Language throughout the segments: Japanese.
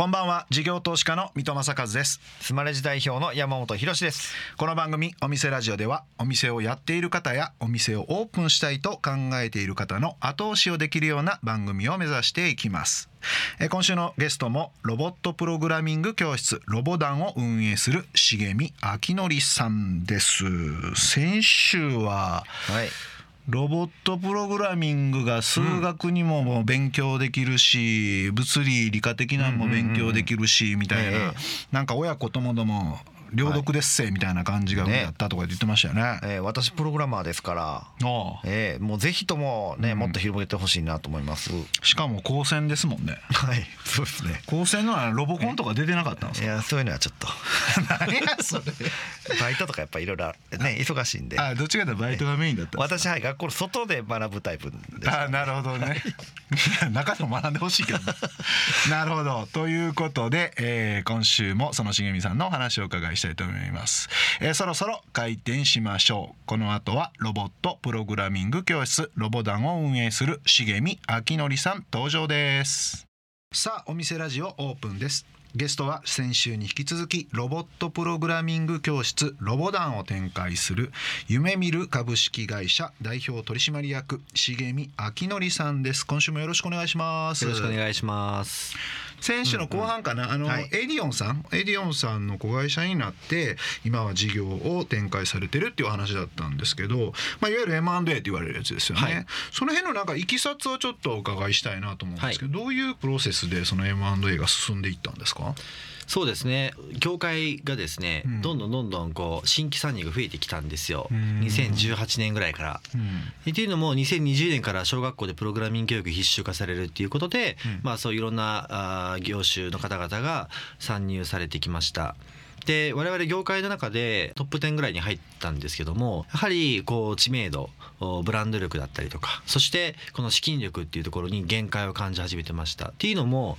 こんばんは。事業投資家の三戸正和です。スマレジ代表の山本博です。この番組お店ラジオではお店をやっている方やお店をオープンしたいと考えている方の後押しをできるような番組を目指していきます。今週のゲストもロボットプログラミング教室ロボダンを運営する重見明則さんです。先週は、はい。ロボットプログラミングが数学にももう勉強できるし、物理理科的なのも勉強できるし、みたいな、ええなんか親子ともども両読ですせみたいな感じがねやったとか言ってましたよね。えー私プログラマーですからえーもうぜひともね、もっと広げてほしいなと思います。しかも高専ですもんね。はい、そうですね。高専のあのロボコンとか出てなかったんですか？いや、そういうのはちょっと。何やそれ。バイトとかやっぱいろいろね、忙しいんで。あどっちかというとバイトがメインだった私はい学校の外で学ぶタイプです。あなるほどね。中でも学んでほしいけどね。なるほど。ということで、えー今週もその茂みさんのお話をお伺いしたいと思います。えーそろそろ開店しましょう。この後はロボットプログラミング教室ロボダンを運営する茂み明則さん登場です。さあお店ラジオオープンです。ゲストは先週に引き続きロボットプログラミング教室ロボダンを展開する夢見る株式会社代表取締役重見明則さんです今週もよろしくお願いしますよろしくお願いします。先週の後半かな、あの、はい。エディオンさん。エディオンさんの子会社になって今は事業を展開されてるっていう話だったんですけど、まあ、いわゆる M&A って言われるやつですよね、はい。その辺のなんかいきさつをちょっとお伺いしたいなと思うんですけど、どういうプロセスでその M&A が進んでいったんですか？そうですね。業界がですね、うん。どんどんどんどんこう新規参入が増えてきたんですよ、うん。2018年ぐらいから。うん。っていうのも2020年から小学校でプログラミング教育必修化されるっていうことで、うん。まあそういろんなあー業種の方々が参入されてきました。で我々業界の中でトップ10ぐらいに入ったんですけどもやはりこう知名度おブランド力だったりとかそしてこの資金力っていうところに限界を感じ始めてました。っていうのも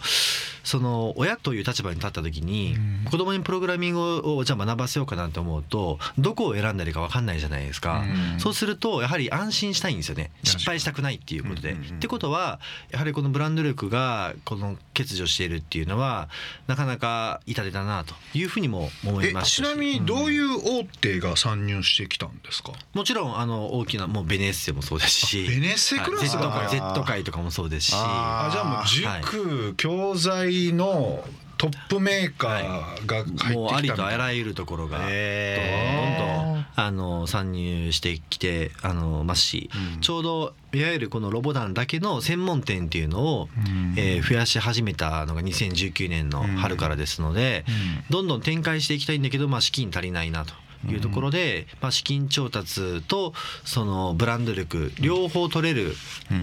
その親という立場に立った時にうん。子供にプログラミングをじゃあ学ばせようかなと思うとどこを選んだらいいか分かんないじゃないですか。うん。そうするとやはり安心したいんですよね。失敗したくないっていうことで。ってことはやはりこのブランド力がこの欠如しているっていうのはなかなか痛手だなというふうにも思いえまし。たしちなみにどういう大手が参入してきたんですか、もちろんあの大きなもうベネッセもそうですしベネッセクラスがはい Z あ界とかもそうですし。あじゃあもう塾、教材のトップメーカーが入ってきたみたいな。もうありとあらゆるところがどんどんあの参入してきてあのますし、うん。ちょうどいわゆるこのロボダンだけの専門店っていうのを、うん。えー増やし始めたのが2019年の春からですので、うん。どんどん展開していきたいんだけど、まあ、資金足りないなと。いうところで、まあ、資金調達とそのブランド力両方取れる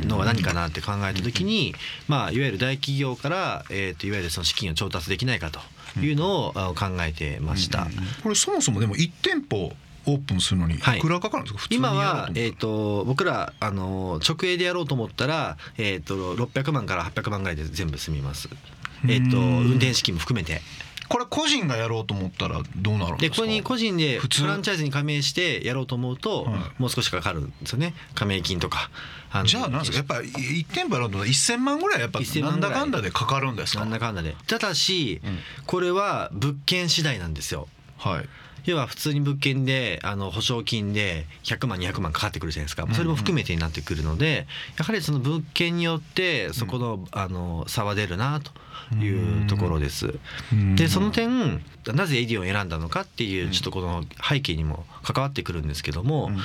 のは何かなって考えた時に、まあ、いわゆる大企業から、えー、といわゆるその資金を調達できないかというのをあ考えてました。これそもそもでも1店舗オープンするのにいはい。くらかかるんですか、普通にや今は、えー、と僕らあの直営でやろうと思ったら、えー、と600万から800万ぐらいで全部済みます。えー、とうん運転資金も含めてこれ個人がやろうと思ったらどうなるんでか？ですここに個人でフランチャイズに加盟してやろうと思うと、はもう少しかかるんですよね。加盟金とか。じゃあなんですか？やっぱ1店舗やろうと思ったら1000万ぐらいやっぱ1000なんだかんだでかかるんですか？なんだかんだで。ただし、うん。これは物件次第なんですよ。はい要は普通に物件であの保証金で100万200万かかってくるじゃないですか。それも含めてになってくるのでやはりその物件によってそこの,、あの差は出るなというところです。でその点なぜエディオンを選んだのかっていうちょっとこの背景にも関わってくるんですけども、うん。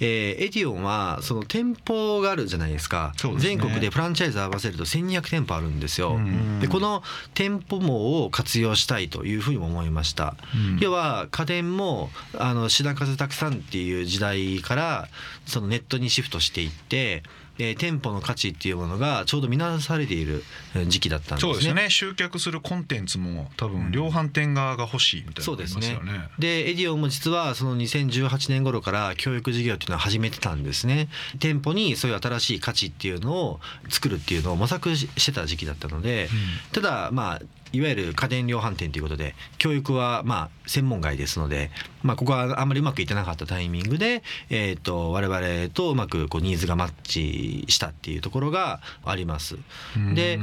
えーエディオンはその店舗があるじゃないですか。全国でフランチャイズ合わせると1200店舗あるんですよ。うん。でこの店舗網を活用したいというふうにも思いました。うん。要は家電もあの品数たくさんっていう時代からそのネットにシフトしていって、えー店舗の価値っていうものがちょうど見直されているえー時期だったんですね。そうですよね。集客するコンテンツも多分量販店側が欲しいみたいなのがありますよね。でエディオンも実はその2018年頃から教育事業っていうのを始めてたんですね。店舗にそういう新しい価値っていうのを作るっていうのを模索ししてた時期だったので、ただまあいわゆる家電量販店ということで教育はまあ専門外ですのでまあ、ここはあんまりうまくいってなかったタイミングで、えー、と我々とうまくこうニーズがマッチしたっていうところがあります。で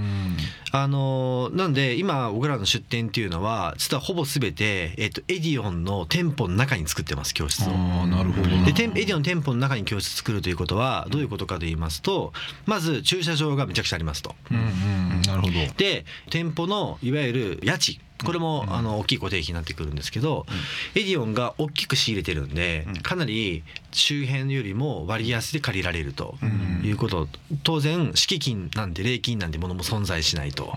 あのなんで今僕らの出店っていうのは実はほぼ全て、えー、とエディオンの店舗の中に作ってます教室を。なるほどなで店エディオンの店舗の中に教室作るということはどういうことかと言いますとまず駐車場がめちゃくちゃありますと。うんうんなるほどで店舗のいわゆる家賃これもあの大きい固定費になってくるんですけど、エディオンが大きく仕入れてるんで、かなり周辺よりも割安で借りられるということ、当然敷金なんて礼金なんてものも存在しないと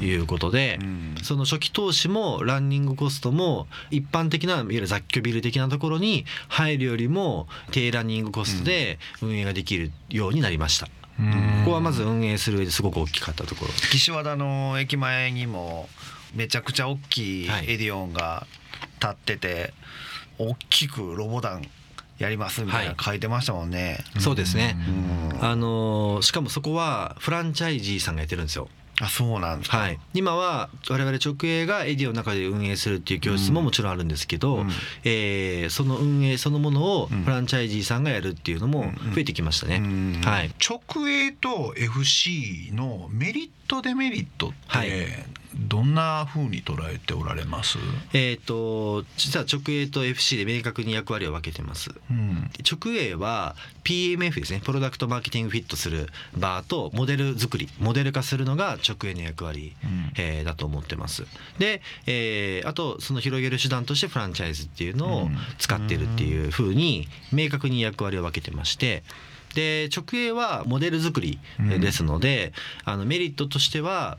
いうことで、その初期投資もランニングコストも一般的ないわゆる雑居ビル的なところに入るよりも低ランニングコストで運営ができるようになりました。ここはまず運営する上ですごく大きかったところ。岸和田の駅前にもめちゃくちゃ大きいはいエディオンが立ってて、大きくロボ団やりますみたいなはい書いてましたもんね。そうですね。うんあのーしかもそこはフランチャイジーさんがやってるんですよ。あそうなんですか。はい、今は我々直営がエディオンの中で運営するっていう教室ももちろんあるんですけど、うん。えーその運営そのものをうん。フランチャイジーさんがやるっていうのも増えてきましたね。うん。はい、直営と FC のメリットデメリットっはい。てどんな風に捉えておられます、えー、と実は直営と FC で明確に役割を分けてます。うん。直営は PMF ですね。プロダクトマーケティングフィットするバーとモデル作りモデル化するのが直営の役割、うん。えーだと思ってます。で、えーあとその広げる手段としてフランチャイズっていうのを使ってるっていうふうに明確に役割を分けてましてで直営はモデル作りえーですので、あのメリットとしては、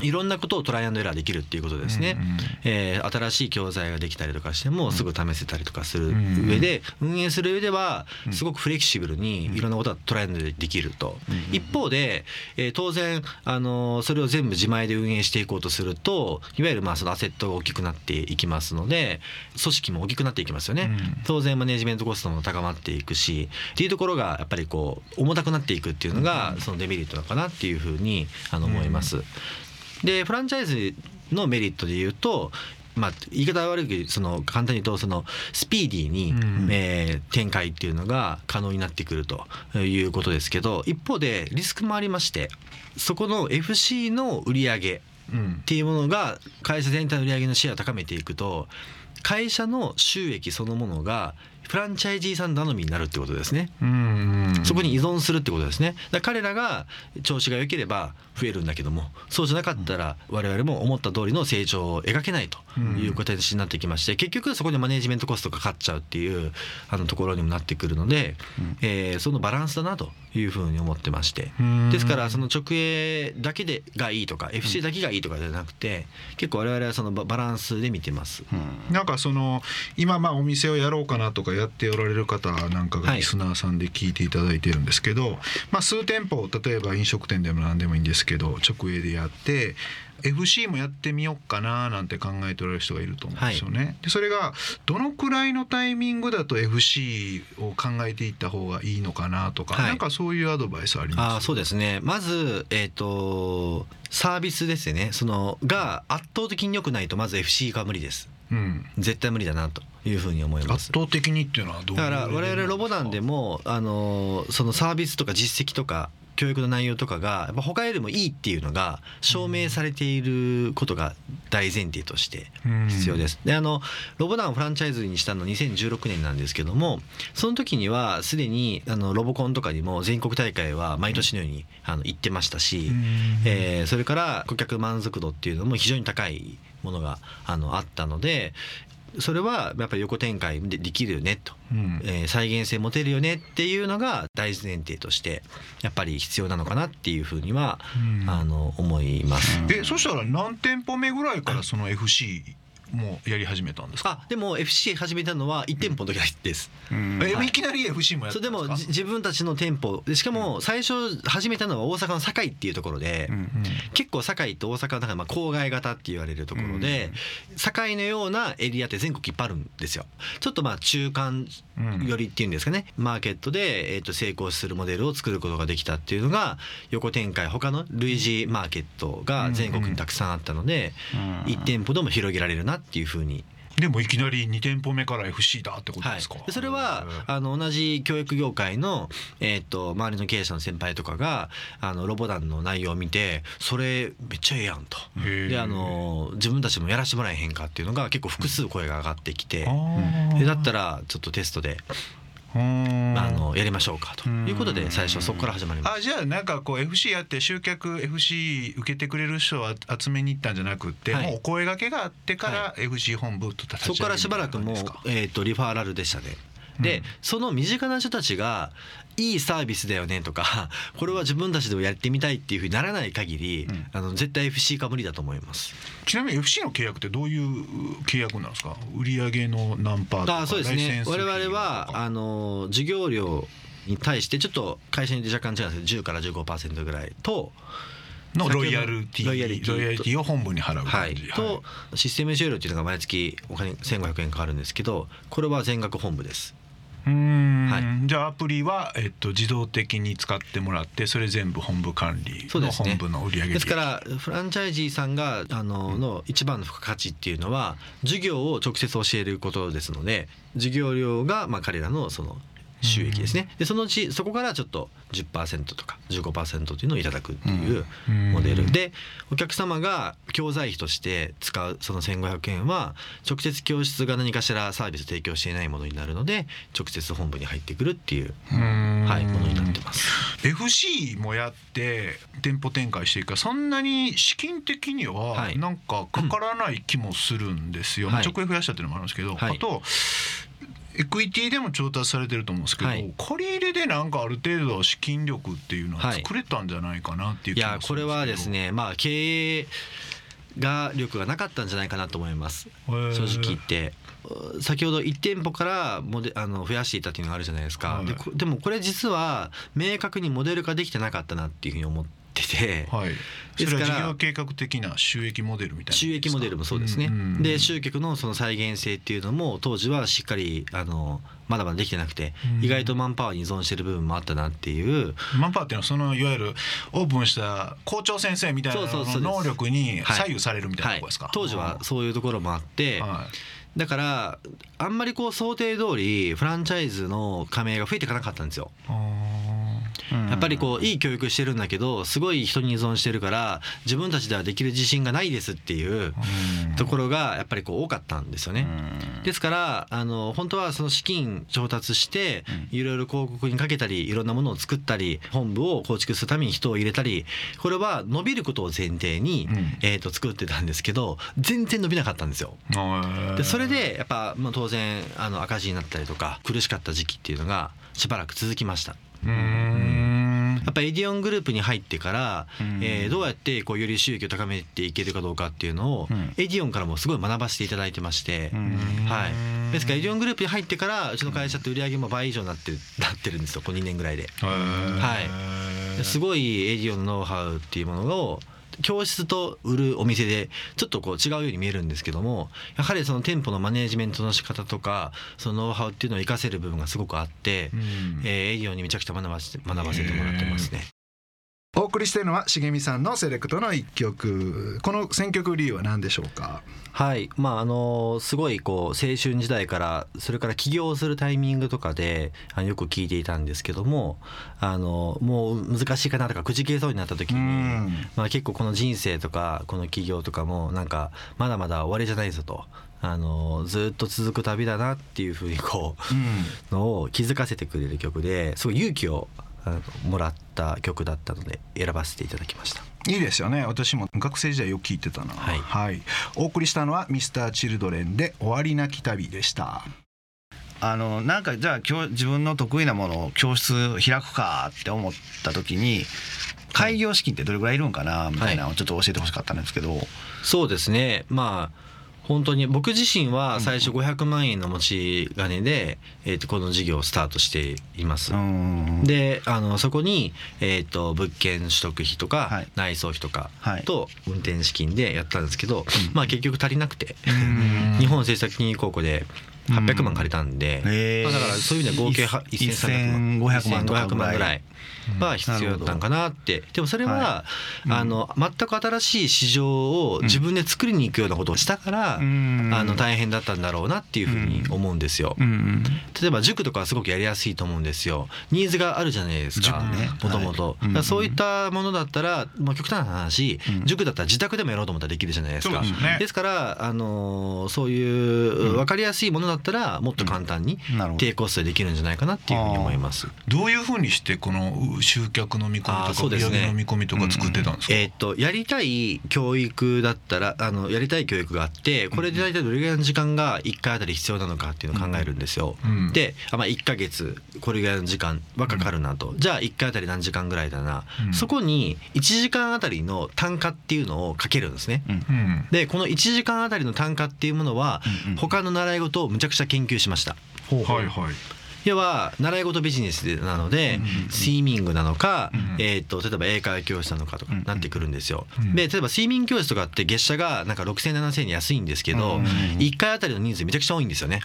いろんなことをトライアンドエラーできるっていうことですね、うんうん。えー新しい教材ができたりとかしてもすぐ試せたりとかする上で運営する上ではすごくフレキシブルにいろんなことがトライアンドでできると。一方でえー当然あのーそれを全部自前で運営していこうとするといわゆるまあそのアセットが大きくなっていきますので組織も大きくなっていきますよね。うん。当然マネジメントコストも高まっていくしっていうところがやっぱりこう重たくなっていくっていうのがそのデメリットなのかなっていうふうにあの思います。でフランチャイズのメリットで言うとまあ、言い方は悪いけどその簡単に言うとそのスピーディーに、うん。えー展開っていうのが可能になってくるということですけど一方でリスクもありましてそこの FC の売り上げうん。っていうものが会社全体の売り上げのシェアを高めていくと会社の収益そのものがフランチャイジーさん頼みになるってことですね。うんそこに依存するってことですね。だから彼らが調子が良ければ増えるんだけどもそうじゃなかったら我々も思った通りの成長を描けないという形になってきまして結局そこにマネジメントコストがかかっちゃうっていうあのところにもなってくるので、えーそのバランスだなというふうに思ってましてうんですからその直営だけでがいいとか FC だけがいいとかじゃなくて結構我々はそのババランスで見てます。なんかその今まあお店をやろうかなとかやっておられる方なんかがはい。リスナーさんで聞いていただいてるんですけど、まあ数店舗例えば飲食店でも何でもいいんですけど直営でやって FC もやってみようかななんて考えておられる人がいると思うんですよね。でそれがどのくらいのタイミングだと FC を考えていった方がいいのかなとか、はい。なんかそういうアドバイスあります？あーそうですね。まず、えー、とサービスですよね。そのが圧倒的に良くないとまず FC が無理です。うん、絶対無理だなというふうに思います。圧倒的にっていうのはどうだから我々ロボ団ででもあのそのサービスとか実績とか教育の内容とかがやっぱ他よりもいいっていうのが証明されていることが大前提として必要です。であのロボダンをフランチャイズにしたの2016年なんですけどもその時にはすでにあのロボコンとかにも全国大会は毎年のようにあの行ってましたし、えーそれから顧客満足度っていうのも非常に高いものがあのあったのでそれはやっぱり横展開でできるよねと、うん。えー再現性持てるよねっていうのが大前提としてやっぱり必要なのかなっていうふうには、うん。あの思います。えそしたら何店舗目ぐらいからその FC もやり始めたんですか、あでも FC 始めたのは1店舗の時です。えはい。いきなり FC もやったんですか？でもじ自分たちの店舗。でしかも最初始めたのは大阪の堺っていうところで、結構堺と大阪の中でまあ郊外型って言われるところで、堺のようなエリアって全国いっぱいあるんですよ。ちょっとまあ中間寄りっていうんですかね、マーケットで、えー、と成功するモデルを作ることができたっていうのが横展開。他の類似マーケットが全国にたくさんあったので、1店舗でも広げられるなっていうふうに。でもいきなり2店舗目から FC だってことはいですか、、でそれはあの同じ教育業界の、えー、と周りの経営者の先輩とかがあのロボダンの内容を見てそれめっちゃええやんと。であの自分たちもやらしてもらえへんかっていうのが結構複数声が上がってきて。あーでだったらちょっとテストでうんあのやりましょうかと。いうことで最初そこから始まりましあじゃあなんかこう FC やって集客 FC 受けてくれる人を集めに行ったんじゃなくって、はい。もうお声掛けがあってから FC 本部と立ちたそこからしばらくもう、えー、とリファーラルでしたね。で、うんその身近な人たちがいいサービスだよねとか これは自分たちでもやってみたいっていうふうにならない限り、うん。あの絶対 FC 化無理だと思います。ちなみに FC の契約ってどういう契約なんですか？売上の何パーとかあそうですね。我費々はあの授業料に対してちょっと会社によって若干違うんですけど10から15%ぐらいとのロイヤルティロイヤリティを本部に払うはい。感じ、、とシステム使用料っていうのが毎月お金1500円かかるんですけどこれは全額本部ですはい。じゃあアプリは、えっと、自動的に使ってもらってそれ全部本部管理の本部の売上で。すからフランチャイジーさんがあのの一番の付加価値っていうのは授業を直接教えることですので授業料がまあ彼らのその収益ですね。でそのうちそこからちょっと10%とか15%っていうのをいただくっていううんモデル。でお客様が教材費として使うその1500円は直接教室が何かしらサービス提供していないものになるので直接本部に入ってくるっていう、はい、ものになってます。FC もやって店舗展開していくからそんなに資金的にははい。なんかかからない気もするんですよ、はい。まあ直営増やしたっていうのもあるんですけど、はい。あとエクイティでも調達されてると思うんですけど、はい。借り入れでなんかある程度資金力っていうのははい作れたんじゃないかなっていうい気もするんですけど。やこれはですねまあ経営が力がなかったんじゃないかなと思います。ー。正直言って。先ほど1店舗からモデあの増やしていたっていうのがあるじゃないですか、はい。でこでもこれ実は明確にモデル化できてなかったなっていうふうに思ってて、はい。それはですから事業計画的な収益モデルみたいな収益モデルもそうですね、んんで集客のその再現性っていうのも当時はしっかりあのまだまだできてなくて、うん。意外とマンパワーに依存してる部分もあったなっていう。マンパワーっていうのはそのいわゆるオープンした校長先生みたいな能力にはい。左右されるみたいなはいとこですか、当時はそういうところもあって、はだからあんまりこう想定通りフランチャイズの加盟が増えていかなかったんですよ。いあやっぱりこういい教育してるんだけどすごい人に依存してるから自分たちではできる自信がないですっていうーところがやっぱりこう多かったんですよね。ですからあの本当はその資金調達していろいろ広告にかけたりいろんなものを作ったり本部を構築するために人を入れたりこれは伸びることを前提に、うんえー、と作ってたんですけど全然伸びなかったんですよ。でそれでやっぱ、まあ、当然あの赤字になったりとか苦しかった時期っていうのがしばらく続きました。やっぱエディオングループに入ってから、うん。えーどうやってこうより収益を高めていけるかどうかっていうのを、うん。エディオンからもすごい学ばせていただいてまして、うん。はい、ですからエディオングループに入ってからうちの会社って売り上げも倍以上になってるなってるんですよこの2年ぐらいで。はい。ですごいエディオンのノウハウっていうものを教室と売るお店でちょっとこう違うように見えるんですけどもやはりその店舗のマネージメントの仕方とかそのノウハウっていうのを活かせる部分がすごくあって、うんえーエディオンにめちゃくちゃ学ばせて学ばせてもらってますね。お送りしているのは重見さんのセレクトの一曲。この選曲理由は何でしょうか？はい。まああのすごいこう青春時代からそれから起業するタイミングとかでよく聞いていたんですけどもあのもう難しいかなとかくじけそうになった時に、うん。まあ、結構この人生とかこの起業とかもなんかまだまだ終わりじゃないぞと。あのずっと続く旅だなっていうふうにこうのを気づかせてくれる曲ですごい勇気をあのもらった曲だったので選ばせていただきました。いいですよね。私も学生時代よく聞いてたな。はい。お送りしたのはミスターチルドレンで終わりなき旅でした。あのなんかじゃあ今日自分の得意なものを教室開くかって思った時に開業資金ってどれぐらいいるんかなみたいなのをちょっと教えてほしかったんですけど、そうですね。まあ本当に僕自身は最初500万円の持ち金で、えー、とこの事業をスタートしています。うんであのそこに、えー、と物件取得費とか、はい。内装費とかはい。と運転資金でやったんですけど、まあ結局足りなくて、ん。日本政策金融高校で800万借りたんで、まあ、だからそういう意味では合計は1300万。1500万とか1500万ぐらいは必要だったんかなって、でもそれは、はあの全く新しい市場を自分で作りに行くようなことをしたから、うん。あの大変だったんだろうなっていうふうに思うんですよ。うん。うん。例えば塾とかはすごくやりやすいと思うんですよ。ニーズがあるじゃないですかもともとそういったものだったら、まあ、極端な話、うん。塾だったら自宅でもやろうと思ったらできるじゃないですか。ですね。から、あのーそういう分かりやすいものだったらもっと簡単に低コストでできるんじゃないかなっていうふうに思います。どういうふうにしてこの集客の見込みとか売上げの見込みとか作ってたんですか、えーっとやりたい教育だったらあのやりたい教育があってこれで大体どれぐらいの時間が1回あたり必要なのかっていうのを考えるんですよ。うんで、あまあ、1ヶ月これぐらいの時間はかかるなと、じゃあ1回あたり何時間ぐらいだな、うん。そこに1時間あたりの単価っていうのをかけるんですね。うんうん。でこの1時間あたりの単価っていうものはうんうん。他の習い事をむちゃくちゃ研究しました。はいはい要は習い事ビジネスなので、スイミングなのか、うんえー、と例えば英会話教室なのかとかうんなってくるんですよ。うんで例えばスイミング教室とかって月謝がなんか6,000,7,000円安いんですけど、うん1回あたりの人数めちゃくちゃ多いんですよね。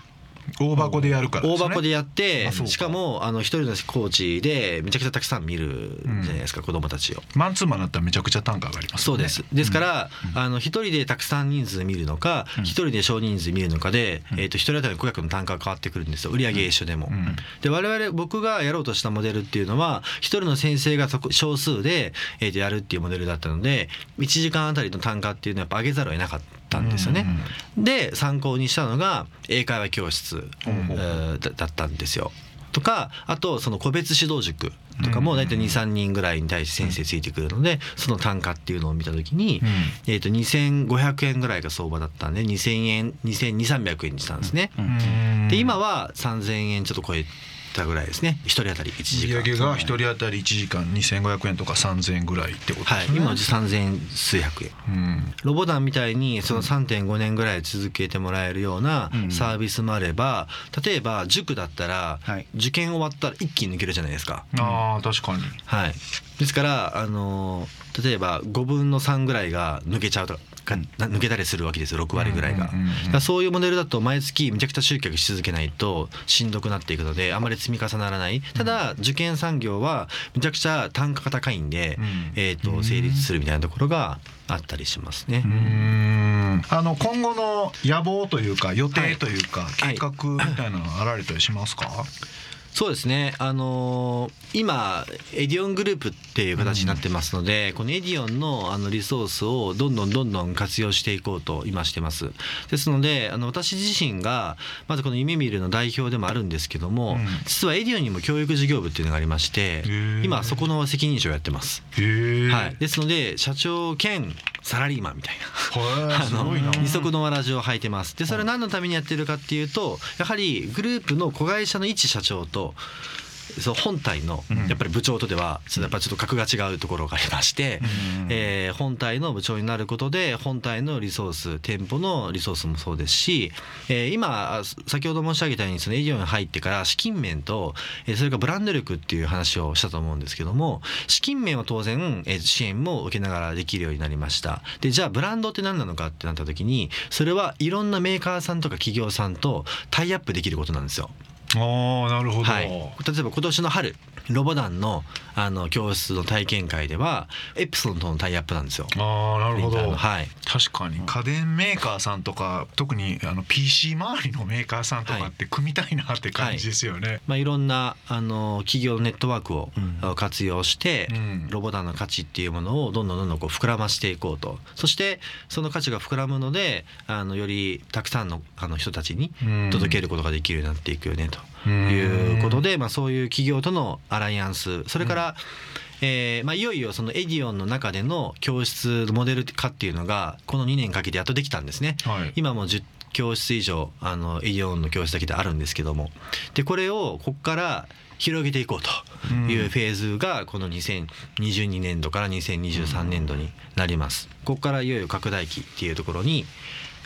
大箱でやるからですね。大箱でやってしかもあの一人のコーチでめちゃくちゃたくさん見るじゃないですか、子供たちを。マンツーマンだったらめちゃくちゃ単価上がりますよね。そうです。ですから、あの一人でたくさん人数見るのか、一人で少人数見るのかで、えっ、と一人当たりの顧客の単価が変わってくるんですよ。売上一緒でも。うん。で我々僕がやろうとしたモデルっていうのは一人の先生が少数で、えーとやるっていうモデルだったので1時間あたりの単価っていうのはやっぱ上げざるを得なかったんですよね。で参考にしたのが英会話教室、えーだだったんですよ。とかあとその個別指導塾とかも大体23人ぐらいに対して先生ついてくるのでその単価っていうのを見た時に、えー、と2500円ぐらいが相場だったんで2000円2200300円にしたんですね。うんで今は3000円ちょっと超えたぐらいですね一人当たり1時間。売上が一人当たり1時間2500円とか3000円ぐらいってことですね、はい今のうち3000円数百円。うん。ロボダンみたいにその3.5年ぐらい続けてもらえるようなうん。サービスもあれば例えば塾だったらはい。受験終わったら一気に抜けるじゃないですか。あー確かに。はい、ですから、あのー例えば5分の3ぐらいが抜けちゃうとか、な抜けたりするわけですよ6割ぐらいが。そういうモデルだと毎月めちゃくちゃ集客し続けないとしんどくなっていくのであまり積み重ならない。ただ受験産業はめちゃくちゃ単価が高いんで、うん。えー、と成立するみたいなところがあったりしますね。うん。あの今後の野望というか予定というかはい。計画みたいなのあられたりしますか、そうですね、あのー今エディオングループっていう形になってますので、このエディオンのあのリソースをどんどんどんどん活用していこうと今してます。ですのであの私自身がまずこの夢見るの代表でもあるんですけども、うん。実はエディオンにも教育事業部っていうのがありましてー。今そこの責任者をやってます、はい、ですので社長兼サラリーマンみたいな。へーすごいな。二足のわらじを履いてます。でそれは何のためにやってるかっていうとやはりグループの子会社の一社長とそう本体のやっぱり部長とではちょっとやっぱちょっと格が違うところがありまして、えー本体の部長になることで本体のリソース店舗のリソースもそうですし、えー今先ほど申し上げたようにその営業に入ってから資金面とえーそれからブランド力っていう話をしたと思うんですけども資金面は当然えー支援も受けながらできるようになりました。でじゃあブランドって何なのかってなった時にそれはいろんなメーカーさんとか企業さんとタイアップできることなんですよ。ああなるほど、はい、例えば今年の春。ロボダンのあの教室の体験会ではエプソンとのタイアップなんですよ。ああなるほど、の。はい。確かに。家電メーカーさんとか特にあの PC 周りのメーカーさんとかって組みたいなって感じですよね、まあ、いろんなあの企業ネットワークをうん。活用して、うん。ロボダンの価値っていうものをどんどんどんどんこう膨らましていこうと。そしてその価値が膨らむのであのよりたくさんのあの人たちにうん。届けることができるようになっていくよねと。うんいうことで、まあ、そういう企業とのアライアンス。それから、えーまあ、いよいよそのエディオンの中での教室のモデル化っていうのがこの2年かけてやっとできたんですね。はい。今も10教室以上あのエディオンの教室だけであるんですけども。でこれをここから広げていこうというフェーズがこの2022年度から2023年度になります。ここからいよいよ拡大期っていうところに、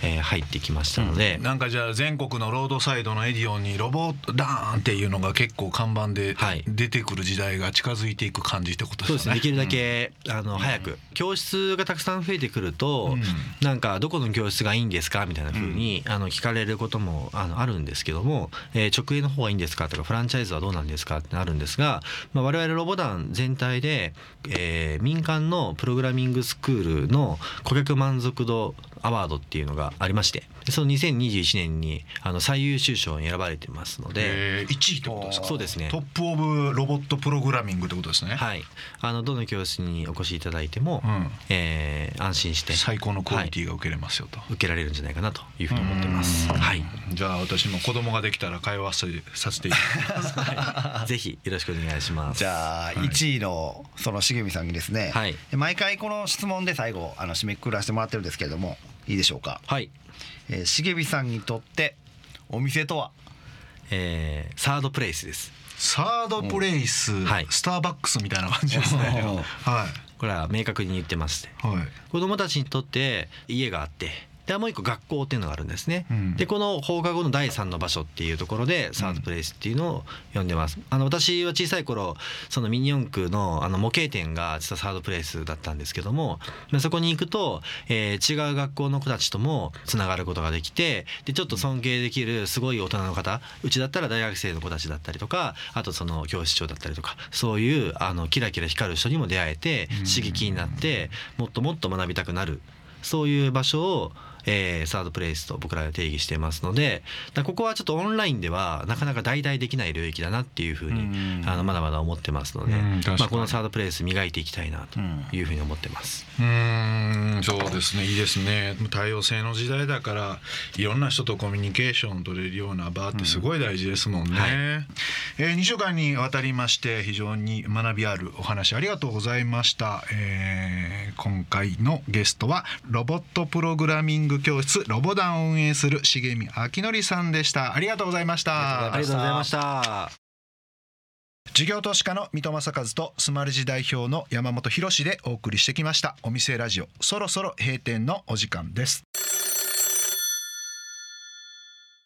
えー入ってきましたので、なんかじゃあ全国のロードサイドのエディオンにロボットダーンっていうのが結構看板ではい。出てくる時代が近づいていく感じってことそうですすね。でよね。できるだけ、あの早く教室がたくさん増えてくると、うん。なんかどこの教室がいいんですかみたいな風に、あの聞かれることもあのあるんですけども、えー直営の方がいいんですかとかフランチャイズはどうなんですかってなるんですが、まあ、我々ロボ団全体で、えー民間のプログラミングスクールの顧客満足度アワードっていうのがありましてでその2021年にあの最優秀賞に選ばれてますので。えー、1位ってことですか？そうですね。トップオブロボットプログラミングってことですね、はい、あのどの教室にお越しいただいても、うん。えー安心して最高のクオリティが受けれますよと、受けられるんじゃないかなというふうに思ってます。はい、じゃあ私も子供ができたら会話させさせていただきます。ぜひよろしくお願いします。じゃあはい。1位のその重見さんにですね、はい。毎回この質問で最後あの締めくくらせてもらってるんですけれどもいいでしょうか、はい、えー、重見さんにとってお店とは？えーサードプレイスです。サードプレイス、はい。スターバックスみたいな感じですね。うんはこれは明確に言ってまして、いはい。子どもたちにとって家があって。でもう一個学校っていうのがあるんですね、うん。でこの放課後の第三の場所っていうところでサードプレイスっていうのを呼んでます、あの私は小さい頃そのミニ四駆のあの模型店が実はサードプレイスだったんですけどもまあそこに行くと、えー違う学校の子たちともつながることができてでちょっと尊敬できるすごい大人の方うちだったら大学生の子たちだったりとかあとその教師長だったりとかそういうあのキラキラ光る人にも出会えて刺激になってもっともっと学びたくなるそういう場所を、えーサードプレイスと僕らは定義していますのでここはちょっとオンラインではなかなか代替できない領域だなっていうふうにうん。あのまだまだ思ってますので、まあ、このサードプレイス磨いていきたいなというふうに思ってます。うーんそうですね。いいですね。多様性の時代だからいろんな人とコミュニケーション取れるような場ってすごい大事ですもんね、はい。えー、2週間にわたりまして非常に学びあるお話ありがとうございました、えー今回のゲストはロボットプログラミング教室ロボ団を運営する重見明則さんでした。ありがとうございました。ありがとうございました。事業投資家の三戸正和とスマルジ代表の山本博でお送りしてきました。お店ラジオそろそろ閉店のお時間です。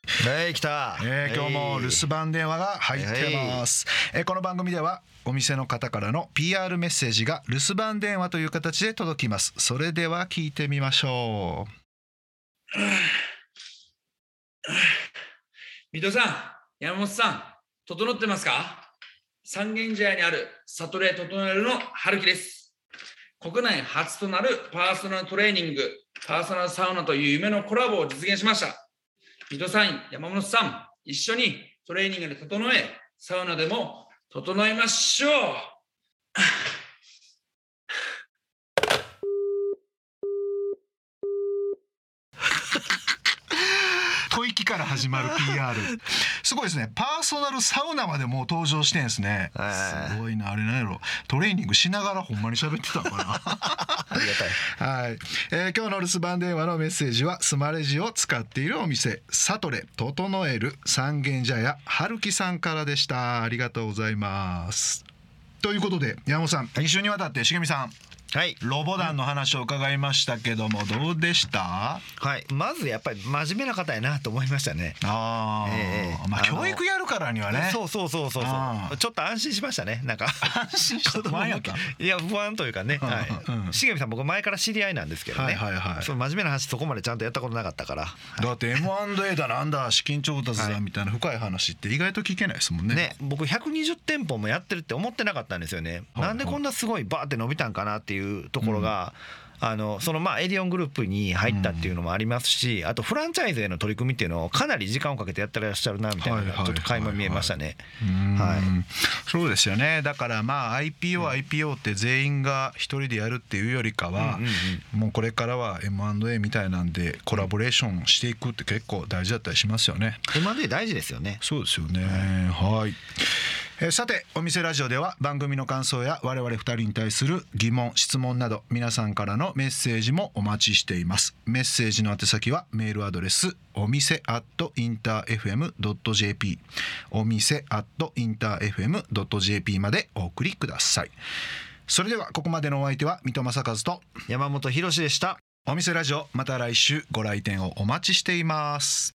はい来た。えー今日も留守番電話が入ってます、えーこの番組ではお店の方からの PR メッセージが留守番電話という形で届きます。それでは聞いてみましょう水戸さん、山本さん、整ってますか？三軒茶屋にあるサトレ整えるの春樹です。国内初となるパーソナルトレーニング、パーソナルサウナという夢のコラボを実現しました。水戸さん、山本さん、一緒にトレーニングで整え、サウナでも整えましょう。吐息から始まる PR すごいですね。パーソナルサウナまでもう登場してんですね。はい。すごいなあれなんやろ。トレーニングしながらほんまに喋ってたのかな。ありがたい。はい、えー今日の留守番電話のメッセージはスマレジを使っているお店サトレ整える三軒茶屋春樹さんからでした。ありがとうございます。ということで山本さん、2週にわたって重見さんはい。ロボ団の話を伺いましたけどもどうでした？はい。まずやっぱり真面目な方やなと思いましたね。あー、ええまあ教育やるからにはね。そうそうそうそうそう。ちょっと安心しましたねなんか。安心した。不安やった。いや不安というかね、はいうん重見さん僕前から知り合いなんですけどね、はいはいはい。その真面目な話そこまでちゃんとやったことなかったから、だって M&A だなんだ資金調達だはい。みたいな深い話って意外と聞けないですもんね。ね僕120店舗もやってるって思ってなかったんですよね、はい。なんでこんなすごいバーって伸びたんかなっていうところが、あのそのまあエディオングループに入ったっていうのもありますし、あとフランチャイズへの取り組みっていうのをかなり時間をかけてやってらっしゃるなみたいなのがちょっと垣間見えましたね。はいそうですよねだからまあ IPO、IPO って全員が一人でやるっていうよりかは、もうこれからは M&A みたいなんでコラボレーションしていくって結構大事だったりしますよね。M&A 大事ですよね。そうですよね。はい。えーさてお店ラジオでは番組の感想や我々二人に対する疑問質問など皆さんからのメッセージもお待ちしています。メッセージの宛先はメールアドレスお店アットインター FM.jp お店アットインター FM.jp までお送りください。それではここまでのお相手は水戸正和と山本博でした。お店ラジオまた来週ご来店をお待ちしています